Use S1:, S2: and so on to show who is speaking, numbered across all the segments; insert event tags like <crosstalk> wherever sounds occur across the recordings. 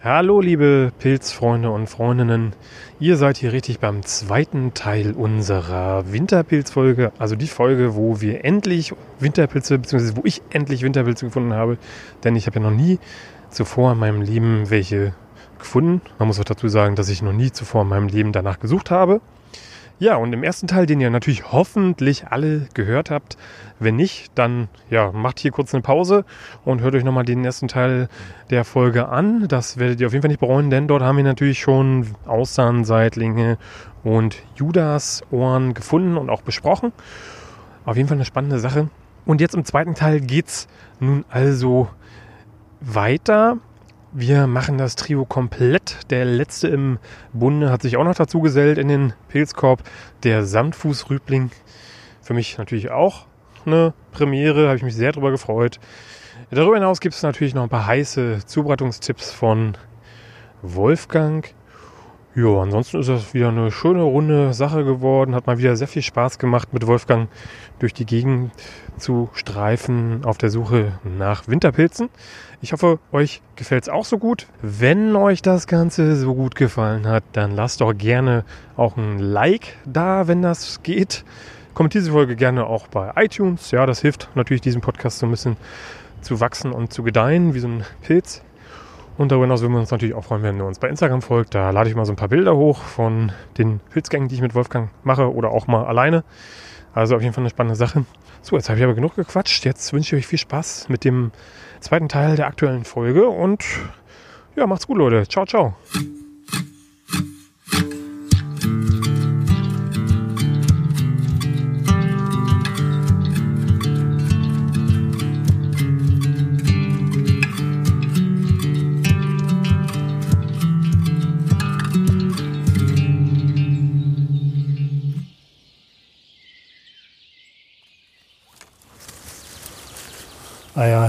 S1: Hallo liebe Pilzfreunde und Freundinnen, ihr seid hier richtig beim zweiten Teil unserer Winterpilzfolge, also die Folge, wo wir endlich Winterpilze, beziehungsweise wo ich endlich Winterpilze gefunden habe, denn ich habe ja noch nie zuvor in meinem Leben welche gefunden. Man muss auch dazu sagen, dass ich noch nie zuvor in meinem Leben danach gesucht habe. Ja, und im ersten Teil, den ihr natürlich hoffentlich alle gehört habt, wenn nicht, dann ja, macht hier kurz eine Pause und hört euch nochmal den ersten Teil der Folge an. Das werdet ihr auf jeden Fall nicht bereuen, denn dort haben wir natürlich schon Austernseitlinge und Judas-Ohren gefunden und auch besprochen. Auf jeden Fall eine spannende Sache. Und jetzt im zweiten Teil geht's nun also weiter wir machen das Trio komplett. Der letzte im Bunde hat sich auch noch dazu gesellt in den Pilzkorb. Der Sandfußrübling. Für mich natürlich auch eine Premiere, habe ich mich sehr darüber gefreut. Darüber hinaus gibt es natürlich noch ein paar heiße Zubereitungstipps von Wolfgang. Ja, ansonsten ist das wieder eine schöne runde Sache geworden. Hat mal wieder sehr viel Spaß gemacht, mit Wolfgang durch die Gegend zu streifen auf der Suche nach Winterpilzen. Ich hoffe, euch gefällt es auch so gut. Wenn euch das Ganze so gut gefallen hat, dann lasst doch gerne auch ein Like da, wenn das geht. Kommentiert diese Folge gerne auch bei iTunes. Ja, das hilft natürlich diesem Podcast so ein bisschen zu wachsen und zu gedeihen, wie so ein Pilz. Und darüber hinaus würden wir uns natürlich auch freuen, wenn ihr uns bei Instagram folgt. Da lade ich mal so ein paar Bilder hoch von den Pilzgängen, die ich mit Wolfgang mache oder auch mal alleine. Also auf jeden Fall eine spannende Sache. So, jetzt habe ich aber genug gequatscht. Jetzt wünsche ich euch viel Spaß mit dem zweiten Teil der aktuellen Folge und ja, macht's gut, Leute. Ciao, ciao.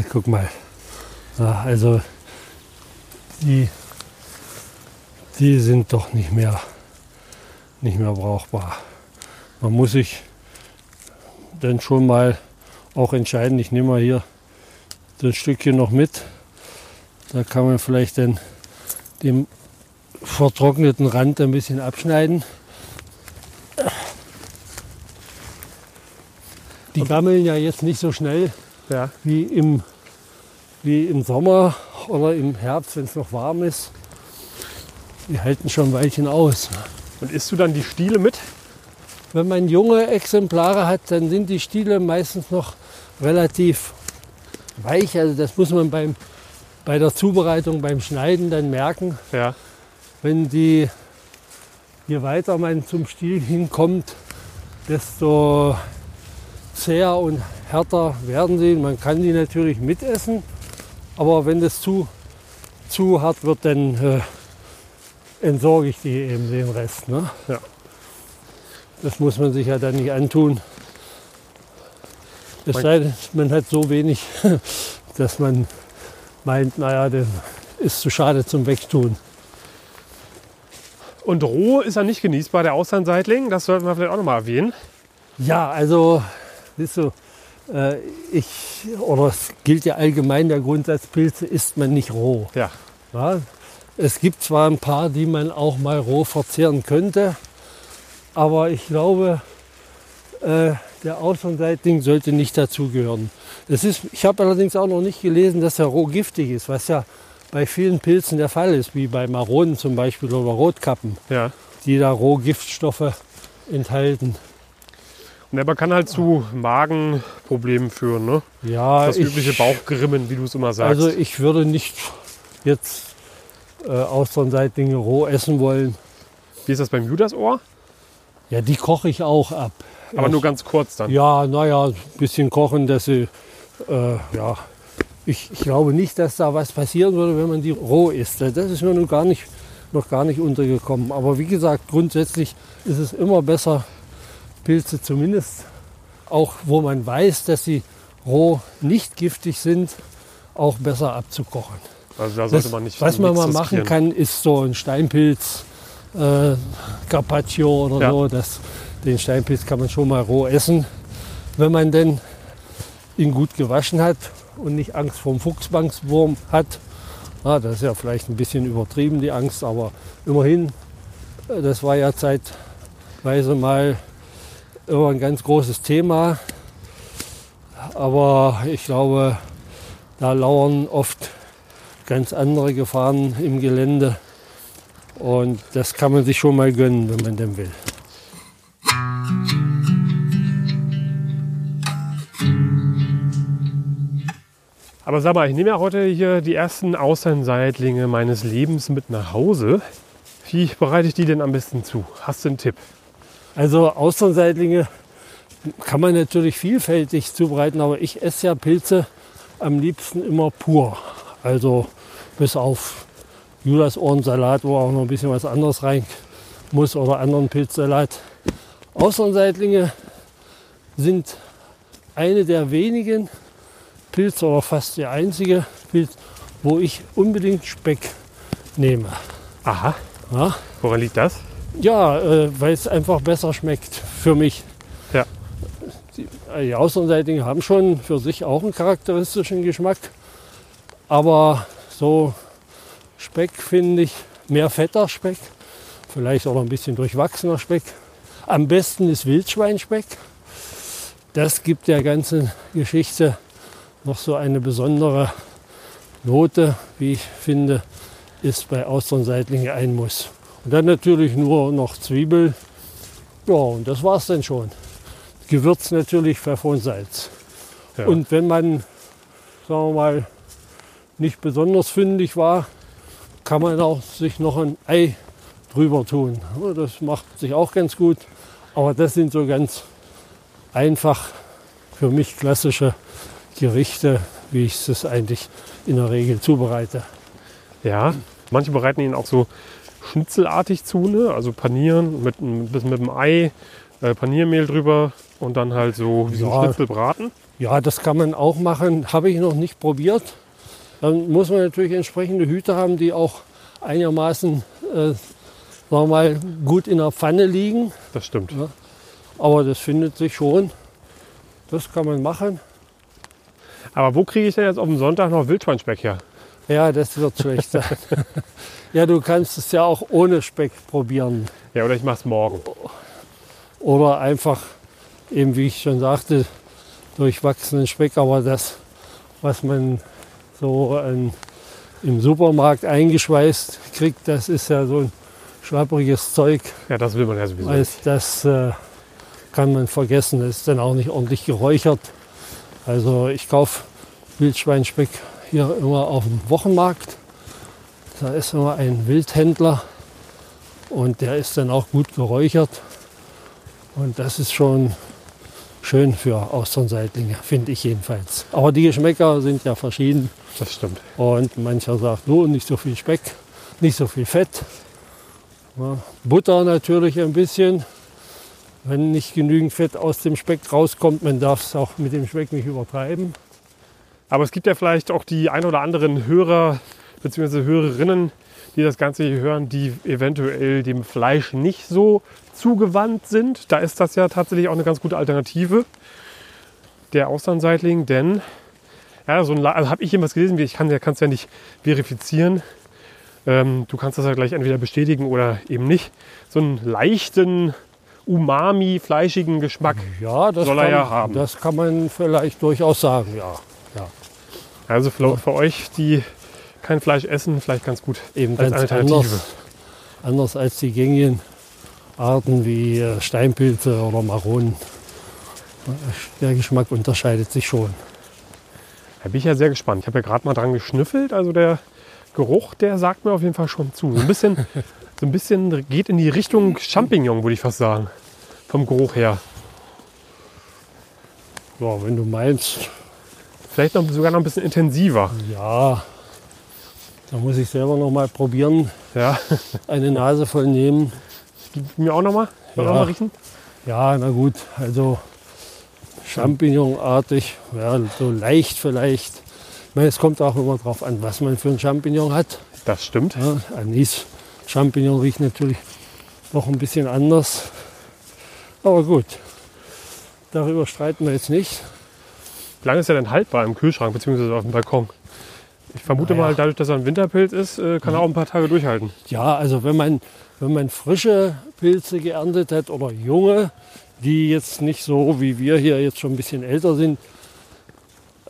S2: Guck mal. Ja, also die, die sind doch nicht mehr, nicht mehr brauchbar. Man muss sich dann schon mal auch entscheiden, ich nehme mal hier das Stückchen noch mit. Da kann man vielleicht dann dem vertrockneten Rand ein bisschen abschneiden. Die gammeln ja jetzt nicht so schnell
S1: Ja.
S2: wie im, wie im Sommer oder im Herbst, wenn es noch warm ist. Die halten schon ein Weilchen aus.
S1: Und isst du dann die Stiele mit?
S2: Wenn man junge Exemplare hat, dann sind die Stiele meistens noch relativ weich. Also das muss man beim, bei der Zubereitung, beim Schneiden dann merken.
S1: Ja.
S2: Wenn die, je weiter man zum Stiel hinkommt, desto zäher und härter werden sie. Man kann die natürlich mitessen, aber wenn das zu, zu hart wird, dann äh, entsorge ich die eben den Rest. Ne?
S1: Ja.
S2: Das muss man sich ja dann nicht antun. Es sei denn, man hat so wenig, <laughs> dass man meint, naja, das ist zu schade zum Wegtun.
S1: Und roh ist er nicht genießbar, der Austernseitling. Das sollten wir vielleicht auch nochmal erwähnen.
S2: Ja, also, siehst du, ich, oder es gilt ja allgemein der Grundsatz, Pilze isst man nicht roh.
S1: Ja.
S2: Ja? Es gibt zwar ein paar, die man auch mal roh verzehren könnte, aber ich glaube, äh, der Außenseitling sollte nicht dazugehören. Es ist, ich habe allerdings auch noch nicht gelesen, dass er roh giftig ist, was ja bei vielen Pilzen der Fall ist, wie bei Maronen zum Beispiel oder Rotkappen,
S1: Ja.
S2: die da roh Giftstoffe enthalten.
S1: Und aber kann halt zu Magenproblemen führen, ne?
S2: Ja,
S1: Das
S2: ich-
S1: übliche Bauchgrimmen, wie du es immer sagst.
S2: Also ich würde nicht jetzt äh, Austernseitlinge roh essen wollen.
S1: wie ist das beim Judasohr?
S2: Ja, die koche ich auch ab.
S1: Aber nur ganz kurz dann.
S2: Ja, naja, ein bisschen kochen, dass sie, äh, ja, ich, ich glaube nicht, dass da was passieren würde, wenn man die roh isst. Das ist mir nun gar nicht, noch gar nicht untergekommen. Aber wie gesagt, grundsätzlich ist es immer besser, Pilze zumindest, auch wo man weiß, dass sie roh nicht giftig sind, auch besser abzukochen.
S1: Also da sollte
S2: Das,
S1: man nicht
S2: was man mal machen
S1: riskieren.
S2: kann, ist so ein Steinpilz, äh, Carpaccio oder
S1: Ja.
S2: so. Das, den Steinpilz kann man schon mal roh essen, wenn man denn ihn gut gewaschen hat und nicht Angst vor dem Fuchsbankswurm hat Ah, das ist ja vielleicht ein bisschen übertrieben, die Angst, aber immerhin, äh, das war ja zeitweise mal immer ein ganz großes Thema. Aber ich glaube, da lauern oft ganz andere Gefahren im Gelände. Und das kann man sich schon mal gönnen, wenn man denn will.
S1: Aber sag mal, ich nehme ja heute hier die ersten Austernseitlinge meines Lebens mit nach Hause. Wie bereite ich die denn am besten zu? Hast du einen Tipp?
S2: Also Austernseitlinge kann man natürlich vielfältig zubereiten, aber ich esse ja Pilze am liebsten immer pur. Also bis auf Julasohrensalat, wo auch noch ein bisschen was anderes rein muss oder anderen Pilzsalat. Austernseitlinge sind eine der wenigen Pilze oder fast der einzige Pilz, wo ich unbedingt Speck nehme.
S1: Aha.
S2: Ja,
S1: Woran liegt das?
S2: Ja äh, weil es einfach besser schmeckt für mich.
S1: Ja.
S2: Die, die Austernseitlinge haben schon für sich auch einen charakteristischen Geschmack. Aber so Speck finde ich, mehr fetter Speck, vielleicht auch ein bisschen durchwachsener Speck. Am besten ist Wildschweinspeck. Das gibt der ganzen Geschichte noch so eine besondere Note, wie ich finde, ist bei Austernseitlinge ein Muss. Und dann natürlich nur noch Zwiebel. Ja, und das war's dann schon. Gewürz natürlich Pfeffer und Salz.
S1: Ja.
S2: Und wenn man, sagen wir mal, nicht besonders fündig war, kann man auch sich noch ein Ei drüber tun. Das macht sich auch ganz gut. Aber das sind so ganz einfach für mich klassische Gerichte, wie ich es eigentlich in der Regel zubereite.
S1: Ja. Manche bereiten ihn auch so schnitzelartig zu, ne? also panieren mit, ein bisschen mit dem Ei, äh, Paniermehl drüber und dann halt so wie so ein
S2: Ja.
S1: Schnitzel braten.
S2: Ja, das kann man auch machen. Habe ich noch nicht probiert. Dann muss man natürlich entsprechende Hüte haben, die auch einigermaßen äh, sagen wir mal, gut in der Pfanne liegen.
S1: Das stimmt.
S2: Aber das findet sich schon. Das kann man machen.
S1: Aber wo kriege ich denn jetzt auf dem Sonntag noch Wildschweinspeck her?
S2: Ja, das wird schlecht sein. <laughs> ja, du kannst es ja auch ohne Speck probieren.
S1: Ja, oder ich mache es morgen.
S2: Oder einfach, eben wie ich schon sagte, durchwachsenen Speck. Aber das, was man so an, im Supermarkt eingeschweißt kriegt, das ist ja so ein schlappriges Zeug.
S1: Ja, das will man ja sowieso.
S2: Also das äh, kann man vergessen. Das ist dann auch nicht ordentlich geräuchert. Also ich kaufe Wildschweinspeck hier immer auf dem Wochenmarkt. Da ist immer ein Wildhändler und der ist dann auch gut geräuchert. Und das ist schon schön für Austernseitlinge, finde ich jedenfalls. Aber die Geschmäcker sind ja verschieden.
S1: Das stimmt.
S2: Und mancher sagt, nur nicht so viel Speck, nicht so viel Fett. Ja, Butter natürlich ein bisschen. Wenn nicht genügend Fett aus dem Speck rauskommt, man darf es auch mit dem Speck nicht übertreiben.
S1: Aber es gibt ja vielleicht auch die ein oder anderen Hörer bzw. Hörerinnen, die das Ganze hier hören, die eventuell dem Fleisch nicht so zugewandt sind. Da ist das ja tatsächlich auch eine ganz gute Alternative, der Austernseitling, denn ja, so ein, also habe ich jemals gelesen, ich kann es ja nicht verifizieren. Ähm, du kannst das ja gleich entweder bestätigen oder eben nicht. So einen leichten, umami, fleischigen Geschmack.
S2: Ja, das,
S1: Soll er
S2: kann,
S1: ja haben.
S2: das kann man vielleicht durchaus sagen, ja. Ja.
S1: Also für, für euch, die kein Fleisch essen, vielleicht ganz gut
S2: Eben
S1: als
S2: ganz
S1: Alternative.
S2: anders, anders als die gängigen Arten wie äh, Steinpilze oder Maronen. Der Geschmack unterscheidet sich schon.
S1: Da bin ich ja sehr gespannt. Ich habe ja gerade mal dran geschnüffelt. Also der Geruch, der sagt mir auf jeden Fall schon zu. So ein bisschen, <laughs> so ein bisschen geht in die Richtung Champignon, würde ich fast sagen. Vom Geruch her.
S2: Ja, wenn du meinst,
S1: Vielleicht noch, sogar noch ein bisschen intensiver.
S2: ja, da muss ich selber noch mal probieren,
S1: Ja,
S2: eine Nase voll nehmen.
S1: gib mir auch noch mal.
S2: Ja.
S1: auch mal riechen?
S2: Ja, na gut, also Champignonartig, ja, so leicht vielleicht. Ich meine, es kommt auch immer darauf an, was man für ein Champignon hat.
S1: Das stimmt.
S2: Ja, Anis, Champignon riecht natürlich noch ein bisschen anders. Aber gut, darüber streiten wir jetzt nicht.
S1: Wie lange ist er denn haltbar im Kühlschrank bzw. auf dem Balkon? Ich vermute
S2: Naja.
S1: mal, dadurch, dass er ein Winterpilz ist, äh, kann er auch ein paar Tage durchhalten.
S2: Ja, also wenn man, wenn man frische Pilze geerntet hat oder junge, die jetzt nicht so wie wir hier jetzt schon ein bisschen älter sind,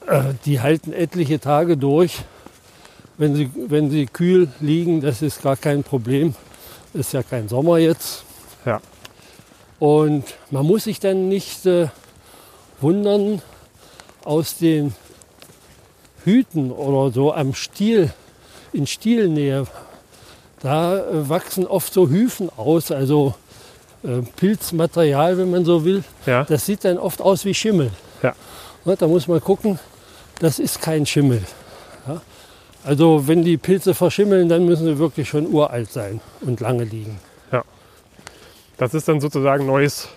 S2: äh, die halten etliche Tage durch. Wenn sie, wenn sie kühl liegen, das ist gar kein Problem. Ist ja kein Sommer jetzt.
S1: Ja.
S2: Und man muss sich dann nicht äh, wundern, aus den Hüten oder so am Stiel, in Stielnähe, da äh, wachsen oft so Hyphen aus, also äh, Pilzmaterial, wenn man so will.
S1: Ja.
S2: Das sieht dann oft aus wie Schimmel.
S1: Ja.
S2: Da muss man gucken, das ist kein Schimmel. Ja. Also wenn die Pilze verschimmeln, dann müssen sie wirklich schon uralt sein und lange liegen.
S1: Das ist dann sozusagen neues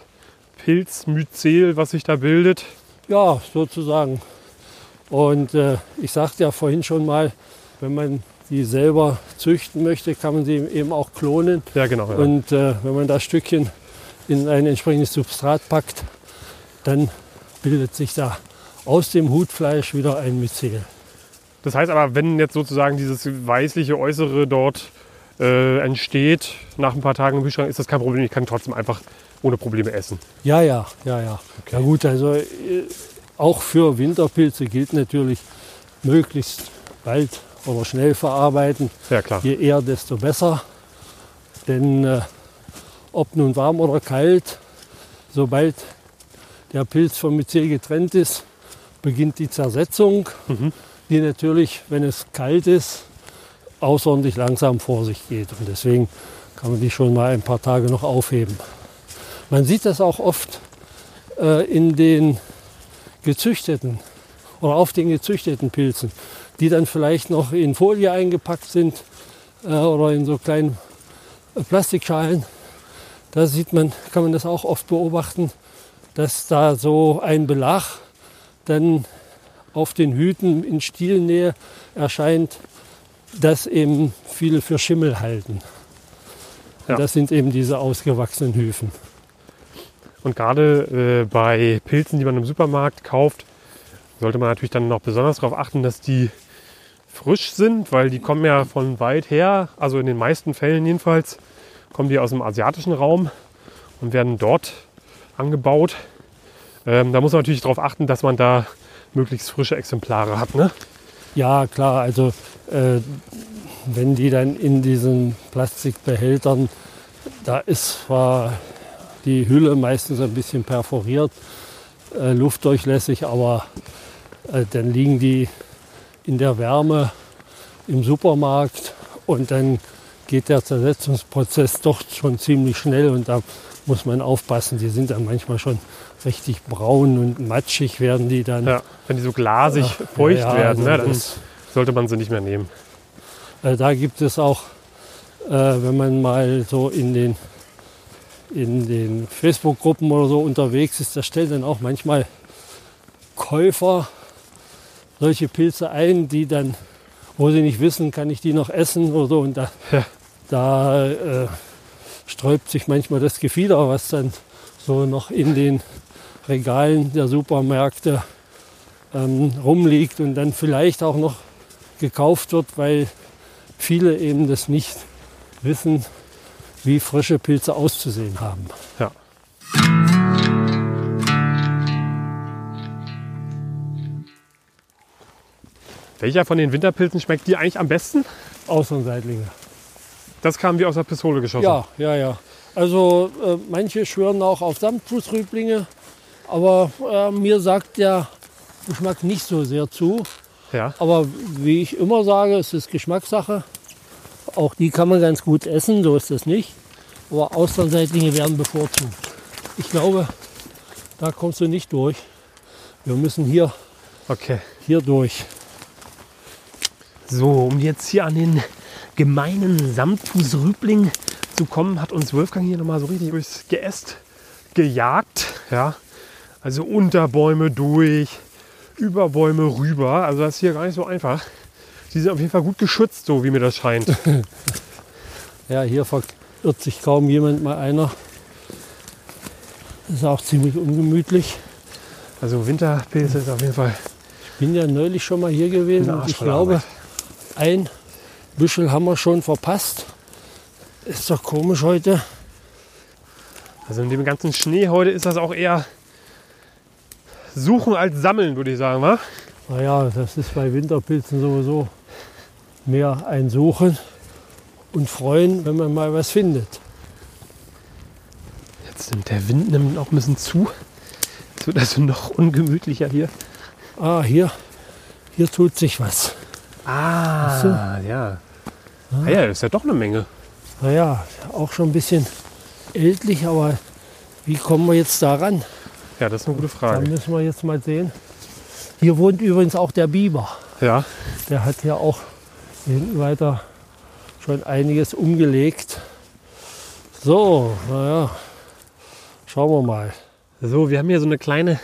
S1: Pilzmyzel, was sich da bildet.
S2: Ja, sozusagen. Und äh, ich sagte ja vorhin schon mal, wenn man die selber züchten möchte, kann man sie eben auch klonen.
S1: Ja, genau. Ja.
S2: Und äh, wenn man das Stückchen in ein entsprechendes Substrat packt, dann bildet sich da aus dem Hutfleisch wieder ein Myzel.
S1: Das heißt aber, wenn jetzt sozusagen dieses weißliche Äußere dort äh, entsteht, nach ein paar Tagen im Kühlschrank, ist das kein Problem. Ich kann trotzdem einfach ohne Probleme essen.
S2: Ja, ja, ja, ja. Ja gut, also äh, auch für Winterpilze gilt natürlich möglichst bald oder schnell verarbeiten.
S1: Ja, klar.
S2: Je eher, desto besser. Denn äh, ob nun warm oder kalt, sobald der Pilz vom Myzel getrennt ist, beginnt die Zersetzung,
S1: Mhm.
S2: die natürlich, wenn es kalt ist, außerordentlich langsam vor sich geht. Und deswegen kann man die schon mal ein paar Tage noch aufheben. Man sieht das auch oft äh, in den gezüchteten oder auf den gezüchteten Pilzen, die dann vielleicht noch in Folie eingepackt sind äh, oder in so kleinen äh, Plastikschalen. Da sieht man, kann man das auch oft beobachten, dass da so ein Belag dann auf den Hüten in Stielnähe erscheint, das eben viele für Schimmel halten.
S1: Ja.
S2: Das sind eben diese ausgewachsenen Hyphen.
S1: Und gerade äh, bei Pilzen, die man im Supermarkt kauft, sollte man natürlich dann noch besonders darauf achten, dass die frisch sind, weil die kommen ja von weit her, also in den meisten Fällen jedenfalls, kommen die aus dem asiatischen Raum und werden dort angebaut. Ähm, da muss man natürlich darauf achten, dass man da möglichst frische Exemplare hat. Ne?
S2: Ja, klar, also äh, wenn die dann in diesen Plastikbehältern, da ist zwar die Hülle meistens ein bisschen perforiert, äh, luftdurchlässig, aber äh, dann liegen die in der Wärme im Supermarkt und dann geht der Zersetzungsprozess doch schon ziemlich schnell und da muss man aufpassen. Die sind dann manchmal schon richtig braun und matschig werden die dann.
S1: Ja, wenn die so glasig
S2: Ja,
S1: feucht
S2: ja,
S1: werden,
S2: also
S1: ne, sollte man sie nicht mehr nehmen.
S2: Äh, da gibt es auch, äh, wenn man mal so in den, in den Facebook-Gruppen oder so unterwegs ist, da stellen dann auch manchmal Käufer solche Pilze ein, die dann, wo sie nicht wissen, kann ich die noch essen oder so. Und da,
S1: Ja.
S2: da äh, sträubt sich manchmal das Gefieder, was dann so noch in den Regalen der Supermärkte ähm, rumliegt und dann vielleicht auch noch gekauft wird, weil viele eben das nicht wissen, wie frische Pilze auszusehen haben.
S1: Ja. Welcher von den Winterpilzen schmeckt dir eigentlich am besten?
S2: Außenseitlinge.
S1: Das kam wie aus der Pistole geschossen.
S2: Ja, ja, ja. Also äh, manche schwören auch auf Samtfußrüblinge, aber äh, mir sagt der Geschmack nicht so sehr zu.
S1: ja.
S2: Aber wie ich immer sage, es ist Geschmackssache. Auch die kann man ganz gut essen, so ist das nicht. Aber Austernseitlinge werden bevorzugt. Ich glaube, da kommst du nicht durch. Wir müssen hier,
S1: Okay.
S2: hier durch.
S1: So, um jetzt hier an den gemeinen Samtfußrübling zu kommen, hat uns Wolfgang hier nochmal so richtig durchs Geäst gejagt. Ja. Also unter Bäume durch, über Bäume rüber. Also das ist hier gar nicht so einfach. Die sind auf jeden Fall gut geschützt, so wie mir das scheint. <laughs>
S2: Ja, hier verirrt sich kaum jemand mal einer. Das ist auch ziemlich ungemütlich.
S1: Also Winterpilze ist auf jeden Fall
S2: Ich bin ja neulich schon mal hier gewesen und ich glaube. Ein Büschel haben wir schon verpasst. Ist doch komisch heute.
S1: Also in dem ganzen Schnee heute ist das auch eher suchen als sammeln, würde ich sagen, wa?
S2: Naja, das ist bei Winterpilzen sowieso mehr ein Suchen und freuen, wenn man mal was findet.
S1: Jetzt nimmt der Wind nimmt auch ein bisschen zu. Es wird also noch ungemütlicher hier.
S2: Ah, hier, hier tut sich was.
S1: Ah,
S2: so.
S1: ja. Ah ja, das ist ja doch eine Menge.
S2: Naja, auch schon ein bisschen ältlich, aber wie kommen wir jetzt da ran?
S1: Ja, das ist eine gute
S2: Da
S1: Frage.
S2: müssen wir jetzt mal sehen. Hier wohnt übrigens auch der Biber.
S1: Ja,
S2: Der hat ja auch hier hinten weiter schon einiges umgelegt. So, naja, schauen wir mal.
S1: so, wir haben hier so eine kleine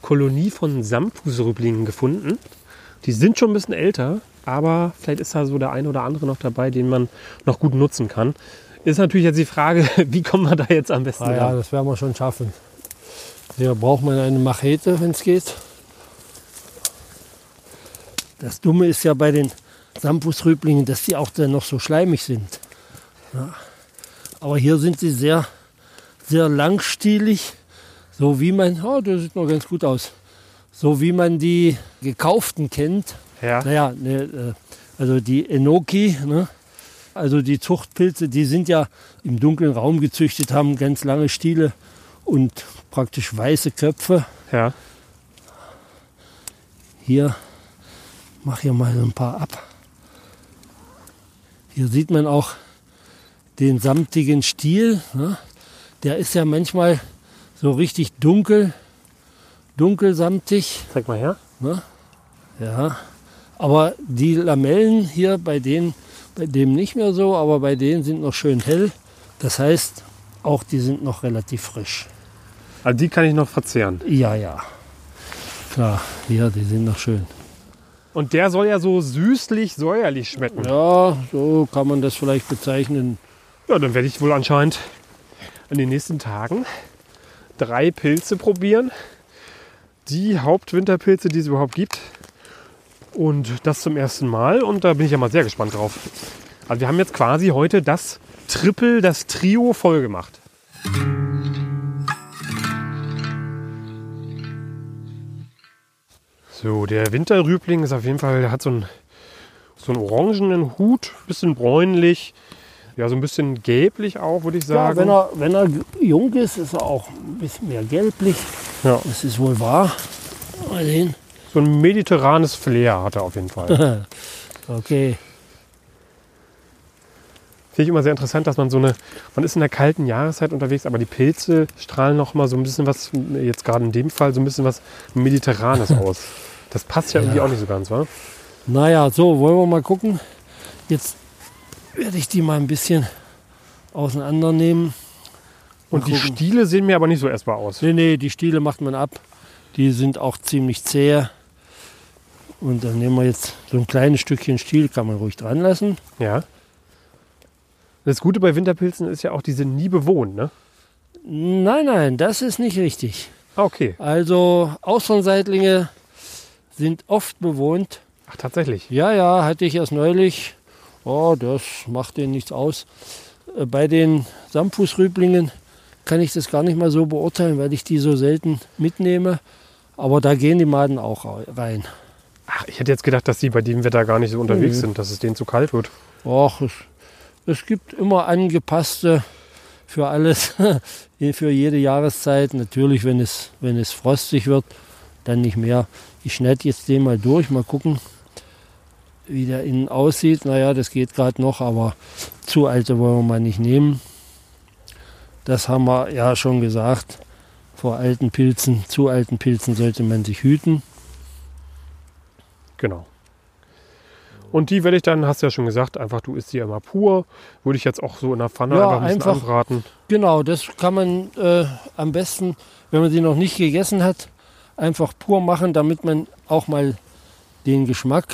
S1: Kolonie von Samtfußrüblingen gefunden. Die sind schon ein bisschen älter, aber vielleicht ist da so der eine oder andere noch dabei, den man noch gut nutzen kann. Ist natürlich jetzt die Frage, <laughs> wie kommen wir da jetzt am besten
S2: Naja,
S1: ran?
S2: das werden wir schon schaffen. Hier braucht man eine Machete, wenn es geht. Das Dumme ist ja bei den Samtfußrüblingen, dass die auch dann noch so schleimig sind. Ja. Aber hier sind sie sehr, sehr langstielig, so wie man, oh, das sieht noch ganz gut aus, so wie man die gekauften kennt.
S1: Ja,
S2: Naja, ne, äh, also die Enoki, ne? also die Zuchtpilze, die sind ja im dunklen Raum gezüchtet, haben ganz lange Stiele und praktisch weiße Köpfe.
S1: ja.
S2: Hier, mach hier mal so ein paar ab. Hier sieht man auch den samtigen Stiel. Ne? Der ist ja manchmal so richtig dunkel, dunkelsamtig.
S1: Zeig mal her.
S2: Ja, aber die Lamellen hier bei denen, bei dem nicht mehr so, aber bei denen sind noch schön hell. Das heißt, auch die sind noch relativ frisch.
S1: Also die kann ich noch verzehren.
S2: Ja, ja. Klar, hier, die sind noch schön.
S1: Und der soll ja so süßlich, säuerlich schmecken.
S2: Ja, so kann man das vielleicht bezeichnen.
S1: Ja, dann werde ich wohl anscheinend in den nächsten Tagen drei Pilze probieren. Die Hauptwinterpilze, die es überhaupt gibt. Und das zum ersten Mal. Und da bin ich ja mal sehr gespannt drauf. Also wir haben jetzt quasi heute das Triple, das Trio voll gemacht. So, der Winterrübling ist auf jeden Fall, der hat so einen, so einen orangenen Hut, bisschen bräunlich, ja, so ein bisschen gelblich auch, würde ich
S2: Ja,
S1: sagen.
S2: wenn er, wenn er jung ist, ist er auch ein bisschen mehr gelblich.
S1: Ja.
S2: Das ist wohl wahr. Mal sehen.
S1: So ein mediterranes Flair hat er auf jeden Fall. <laughs>
S2: Okay.
S1: Finde ich immer sehr interessant, dass man so eine, man ist in der kalten Jahreszeit unterwegs, aber die Pilze strahlen noch mal so ein bisschen was, jetzt gerade in dem Fall so ein bisschen was Mediterranes <laughs> aus. Das passt ja, irgendwie
S2: Ja.
S1: auch nicht so ganz, wa?
S2: Naja, so, wollen wir mal gucken. Jetzt werde ich die mal ein bisschen auseinandernehmen.
S1: Und
S2: Mal
S1: die
S2: gucken.
S1: Stiele sehen mir aber nicht so essbar aus.
S2: Nee, nee, die Stiele macht man ab. Die sind auch ziemlich zäh. Und dann nehmen wir jetzt so ein kleines Stückchen Stiel, kann man ruhig dran lassen.
S1: Ja. Das Gute bei Winterpilzen ist ja auch, die sind nie bewohnt, ne?
S2: Nein, nein, das ist nicht richtig.
S1: Ah, okay.
S2: Also Austernseitlinge sind oft bewohnt.
S1: Ach, tatsächlich.
S2: Ja, ja, hatte ich erst neulich. Oh, das macht denen nichts aus. Äh, Bei den Samtfußrüblingen kann ich das gar nicht mal so beurteilen, weil ich die so selten mitnehme. Aber da gehen die Maden auch rein.
S1: Ach, ich hätte jetzt gedacht, dass die bei dem Wetter gar nicht so unterwegs
S2: Nö.
S1: sind, dass es denen zu kalt wird.
S2: Och, es, es gibt immer angepasste für alles, <laughs> für jede Jahreszeit. Natürlich, wenn es, wenn es frostig wird, dann nicht mehr. Ich schneide jetzt den mal durch, mal gucken, wie der innen aussieht. Naja, das geht gerade noch, aber zu alte wollen wir mal nicht nehmen. Das haben wir ja schon gesagt. Vor alten Pilzen, zu alten Pilzen sollte man sich hüten.
S1: Genau. Und die werde ich dann, hast du ja schon gesagt, einfach du isst die immer pur. Würde ich jetzt auch so in der Pfanne
S2: Ja,
S1: einfach ein bisschen
S2: einfach-
S1: anbraten.
S2: Genau, das kann man äh, am besten, wenn man sie noch nicht gegessen hat, einfach pur machen, damit man auch mal den Geschmack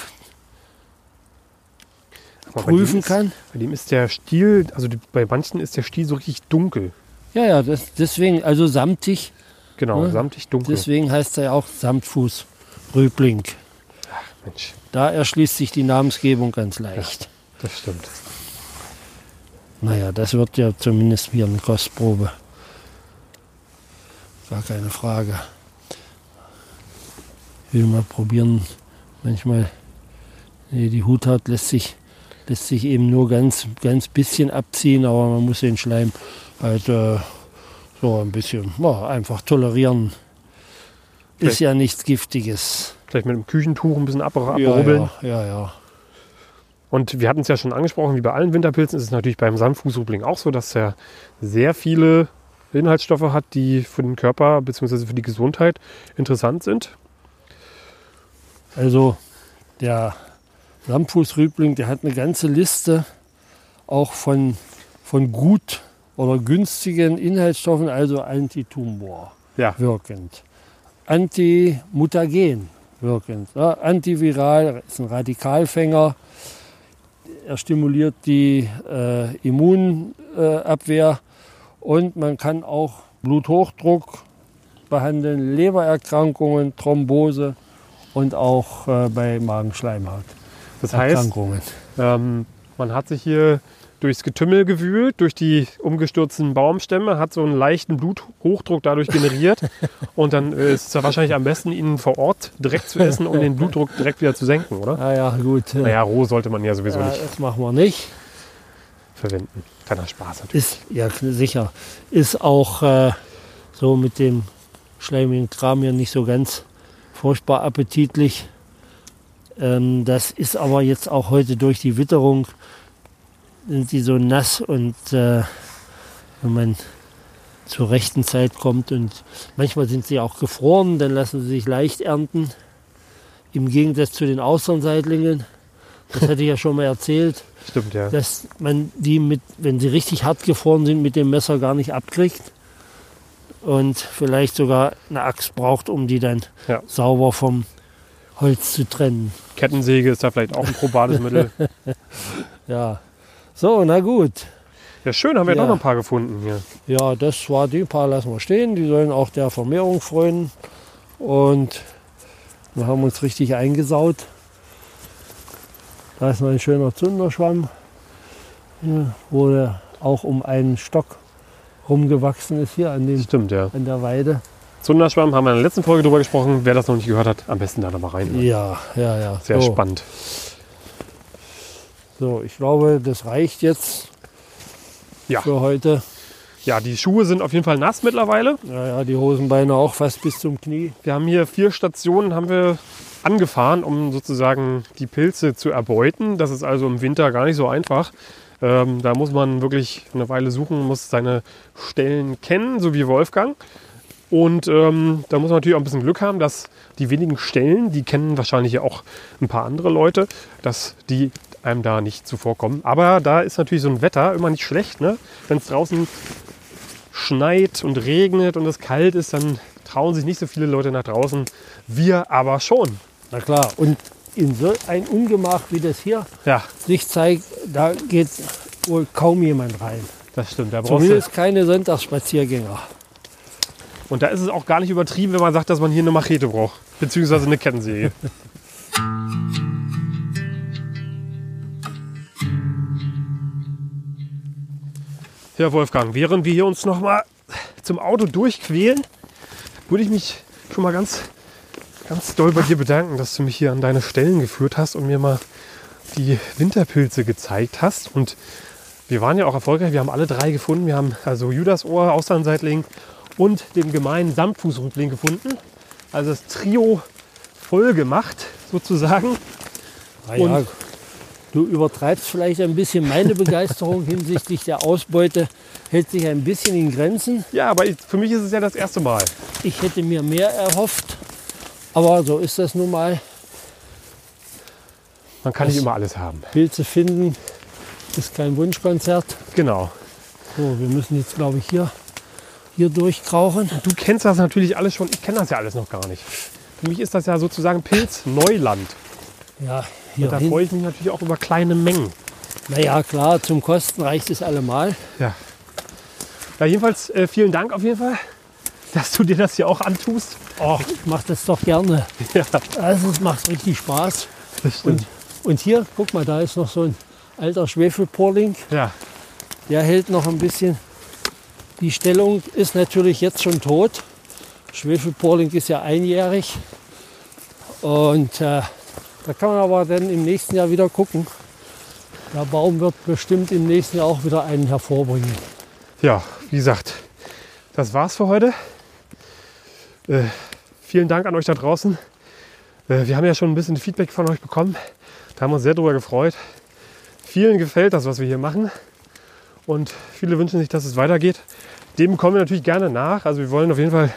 S1: Aber bei
S2: prüfen
S1: ist,
S2: kann.
S1: Bei dem ist der Stiel, also bei manchen ist der Stiel so richtig dunkel.
S2: Ja, ja, das, deswegen, also samtig,
S1: Genau,
S2: Ja,
S1: samtig dunkel.
S2: deswegen heißt er ja auch Samtfuß Rübling.
S1: Mensch.
S2: Da erschließt sich die Namensgebung ganz leicht.
S1: Das stimmt.
S2: Naja, das wird ja zumindest wieder eine Kostprobe. Gar keine Frage. Ich will mal probieren. Manchmal, nee, die Huthaut lässt sich, lässt sich eben nur ganz, ganz bisschen abziehen, aber man muss den Schleim halt äh, so ein bisschen ja, einfach tolerieren. Ist
S1: Vielleicht-
S2: ja nichts Giftiges.
S1: Vielleicht mit einem Küchentuch ein bisschen ab
S2: Ja,
S1: abrubbeln.
S2: ja, ja, ja.
S1: Und wir hatten es ja schon angesprochen, wie bei allen Winterpilzen ist es natürlich beim Sandfußrübling auch so, dass er sehr viele Inhaltsstoffe hat, die für den Körper bzw. für die Gesundheit interessant sind.
S2: Also der Lammfußrübling, der hat eine ganze Liste auch von, von gut oder günstigen Inhaltsstoffen, also Antitumor
S1: Ja,
S2: wirkend, Antimutagen wirkend, ja, antiviral, ist ein Radikalfänger, er stimuliert die äh, Immunabwehr. Und man kann auch Bluthochdruck behandeln, Lebererkrankungen, Thrombose und auch äh, bei Magenschleimhaut.
S1: das heißt, ähm, man hat sich hier durchs Getümmel gewühlt, durch die umgestürzten Baumstämme, hat so einen leichten Bluthochdruck dadurch generiert. <laughs> und dann äh, ist es ja wahrscheinlich am besten, ihn vor Ort direkt zu essen, um den Blutdruck direkt wieder zu senken, oder?
S2: Ah ja, gut.
S1: Naja, roh sollte man ja sowieso
S2: ja,
S1: nicht
S2: das machen wir nicht.
S1: verwenden. Kleiner Spaß natürlich.
S2: Ist, ja, sicher. Ist auch äh, so mit dem schleimigen Kram hier nicht so ganz furchtbar appetitlich. Ähm, das ist aber jetzt auch heute durch die Witterung, sind die so nass und äh, wenn man zur rechten Zeit kommt und manchmal sind sie auch gefroren, dann lassen sie sich leicht ernten. Im Gegensatz zu den Austernseidlingen. Das hatte ich ja schon mal erzählt
S1: Stimmt, ja.
S2: dass man die mit, wenn sie richtig hart gefroren sind, mit dem Messer gar nicht abkriegt und vielleicht sogar eine Axt braucht, um die dann
S1: Ja.
S2: sauber vom Holz zu trennen.
S1: Kettensäge ist da vielleicht auch ein probates Mittel. <laughs>
S2: Ja. So, na gut.
S1: Ja, schön, haben wir
S2: Ja.
S1: noch ein paar gefunden hier.
S2: Ja, das war die paar lassen wir stehen. Die sollen auch der Vermehrung freuen. Und wir haben uns richtig eingesaut. Da ist noch ein schöner Zunderschwamm, hier, der auch um einen Stock rumgewachsen ist hier an, den,
S1: Stimmt, ja.
S2: an der Weide.
S1: Zunderschwamm haben wir in der letzten Folge drüber gesprochen. Wer das noch nicht gehört hat, am besten da nochmal rein.
S2: Ja, ja, ja.
S1: Sehr
S2: so,
S1: spannend.
S2: So, ich glaube, das reicht jetzt
S1: Ja.
S2: für heute.
S1: Ja, die Schuhe sind auf jeden Fall nass mittlerweile.
S2: Ja, ja, die Hosenbeine auch fast bis zum Knie.
S1: Wir haben hier vier Stationen haben wir angefahren, um sozusagen die Pilze zu erbeuten. Das ist also im Winter gar nicht so einfach. Ähm, da muss man wirklich eine Weile suchen, muss seine Stellen kennen, so wie Wolfgang. Und ähm, da muss man natürlich auch ein bisschen Glück haben, dass die wenigen Stellen, die kennen wahrscheinlich ja auch ein paar andere Leute, dass die einem da nicht zuvorkommen. Aber da ist natürlich so ein Wetter immer nicht schlecht. Ne? Wenn es draußen schneit und regnet und es kalt ist, dann trauen sich nicht so viele Leute nach draußen. Wir aber schon.
S2: Na klar. Und in so ein Ungemach wie das hier
S1: Ja,
S2: sich zeigt, da geht wohl kaum jemand rein.
S1: das stimmt. Da brauchst du,
S2: Zumindest keine Sonntagsspaziergänger.
S1: und da ist es auch gar nicht übertrieben, wenn man sagt, dass man hier eine Machete braucht. Beziehungsweise eine Kettensäge. <laughs> Ja, Wolfgang, während wir hier uns noch mal zum Auto durchquälen, würde ich mich schon mal ganz, ganz doll bei dir bedanken, dass du mich hier an deine Stellen geführt hast und mir mal die Winterpilze gezeigt hast. Und wir waren ja auch erfolgreich. Wir haben alle drei gefunden. Wir haben also Judasohr, Austernseitling und den gemeinen Samtfußrübling gefunden. Also das Trio voll gemacht, sozusagen.
S2: Naja,
S1: Und-
S2: du übertreibst vielleicht ein bisschen meine Begeisterung hinsichtlich der Ausbeute, hält sich ein bisschen in Grenzen.
S1: Ja, aber ich, für mich ist es ja das erste Mal.
S2: Ich hätte mir mehr erhofft, aber so ist das nun mal.
S1: Man kann nicht immer alles haben.
S2: Pilze finden ist kein Wunschkonzert.
S1: Genau.
S2: So, wir müssen jetzt, glaube ich, hier, hier durchkrauchen.
S1: Du kennst das natürlich alles schon. Ich kenne das ja alles noch gar nicht. Für mich ist das ja sozusagen Pilzneuland.
S2: Ja, hier
S1: da freue ich mich natürlich auch über kleine Mengen.
S2: Naja, klar, zum Kosten reicht es allemal.
S1: Ja. Ja, jedenfalls äh, vielen Dank auf jeden Fall, dass du dir das hier auch antust.
S2: Ach, ich mache das doch gerne.
S1: Ja.
S2: Also es macht richtig Spaß. Und, und hier, guck mal, da ist noch so ein alter Schwefelporling.
S1: Ja,
S2: Der hält noch ein bisschen. Die Stellung ist natürlich jetzt schon tot. Schwefelporling ist ja einjährig. Und äh, da kann man aber dann im nächsten Jahr wieder gucken. Der Baum wird bestimmt im nächsten Jahr auch wieder einen hervorbringen.
S1: ja, wie gesagt, das war's für heute. Äh, vielen Dank an euch da draußen. Äh, wir haben ja schon ein bisschen Feedback von euch bekommen. Da haben wir uns sehr darüber gefreut. Vielen gefällt das, was wir hier machen. Und viele wünschen sich, dass es weitergeht. Dem kommen wir natürlich gerne nach. Also wir wollen auf jeden Fall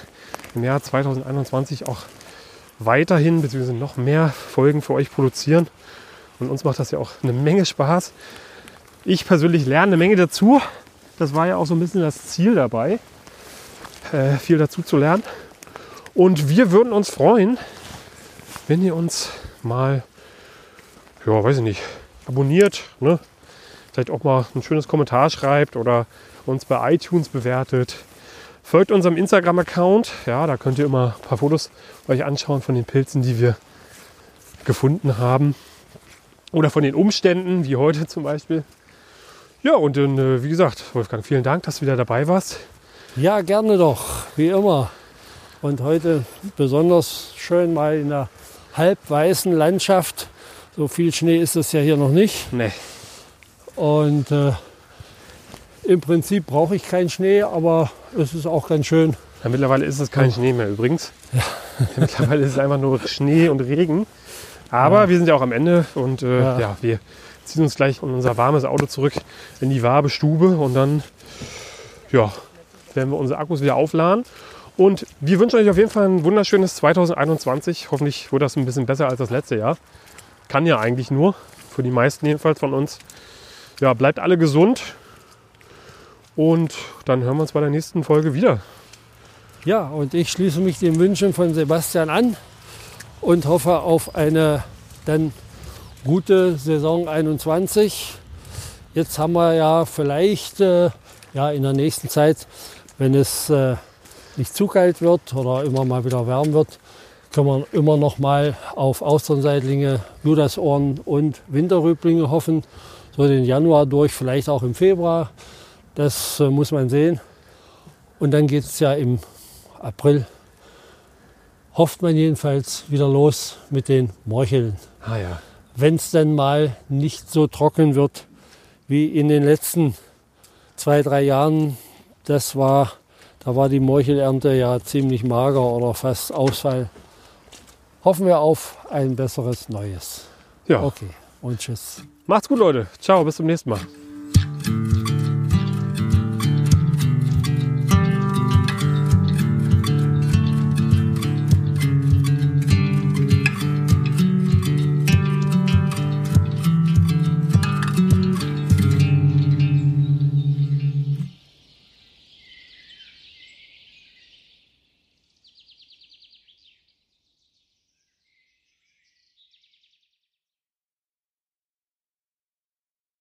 S1: im Jahr 2021 auch weiterhin bzw. noch mehr Folgen für euch produzieren. Und uns macht das ja auch eine Menge Spaß. Ich persönlich lerne eine Menge dazu. Das war ja auch so ein bisschen das Ziel dabei, äh, viel dazu zu lernen. Und wir würden uns freuen, wenn ihr uns mal, ja, weiß ich nicht, abonniert, ne? vielleicht auch mal ein schönes Kommentar schreibt oder uns bei iTunes bewertet. Folgt unserem Instagram-Account, ja, da könnt ihr immer ein paar Fotos euch anschauen von den Pilzen, die wir gefunden haben. Oder von den Umständen, wie heute zum Beispiel. Ja, und dann, äh, wie gesagt, Wolfgang, vielen Dank, dass du wieder dabei warst.
S2: Ja, gerne doch, wie immer. Und heute besonders schön mal in der halbweißen Landschaft. So viel Schnee ist es ja hier noch nicht.
S1: Nee.
S2: Und äh, im Prinzip brauche ich keinen Schnee, aber es ist auch ganz schön.
S1: Ja, mittlerweile ist es kein Schnee mehr übrigens. <laughs> mittlerweile ist es einfach nur Schnee und Regen. Aber
S2: Ja.
S1: wir sind ja auch am Ende und äh, ja.
S2: Ja.
S1: wir ziehen uns gleich in unser warmes Auto zurück in die warme Stube und dann ja, werden wir unsere Akkus wieder aufladen. Und wir wünschen euch auf jeden Fall ein wunderschönes 2021. Hoffentlich wird das ein bisschen besser als das letzte Jahr. Kann ja eigentlich nur, für die meisten jedenfalls von uns. Ja, bleibt alle gesund und dann hören wir uns bei der nächsten Folge wieder.
S2: Ja, und ich schließe mich den Wünschen von Sebastian an und hoffe auf eine dann gute Saison 21. Jetzt haben wir ja vielleicht äh, ja, in der nächsten Zeit, wenn es äh, nicht zu kalt wird oder immer mal wieder warm wird, können wir immer noch mal auf Austernseitlinge, Judasohren und Winterrüblinge hoffen. So den Januar durch, vielleicht auch im Februar. Das äh, muss man sehen. Und dann geht es ja im April, hofft man jedenfalls, wieder los mit den Morcheln.
S1: Ah ja.
S2: Wenn es dann mal nicht so trocken wird wie in den letzten zwei, drei Jahren, das war, da war die Morchelernte ja ziemlich mager oder fast Ausfall. Hoffen wir auf ein besseres Neues.
S1: Ja.
S2: Okay, und tschüss.
S1: Macht's gut, Leute. Ciao, bis zum nächsten Mal.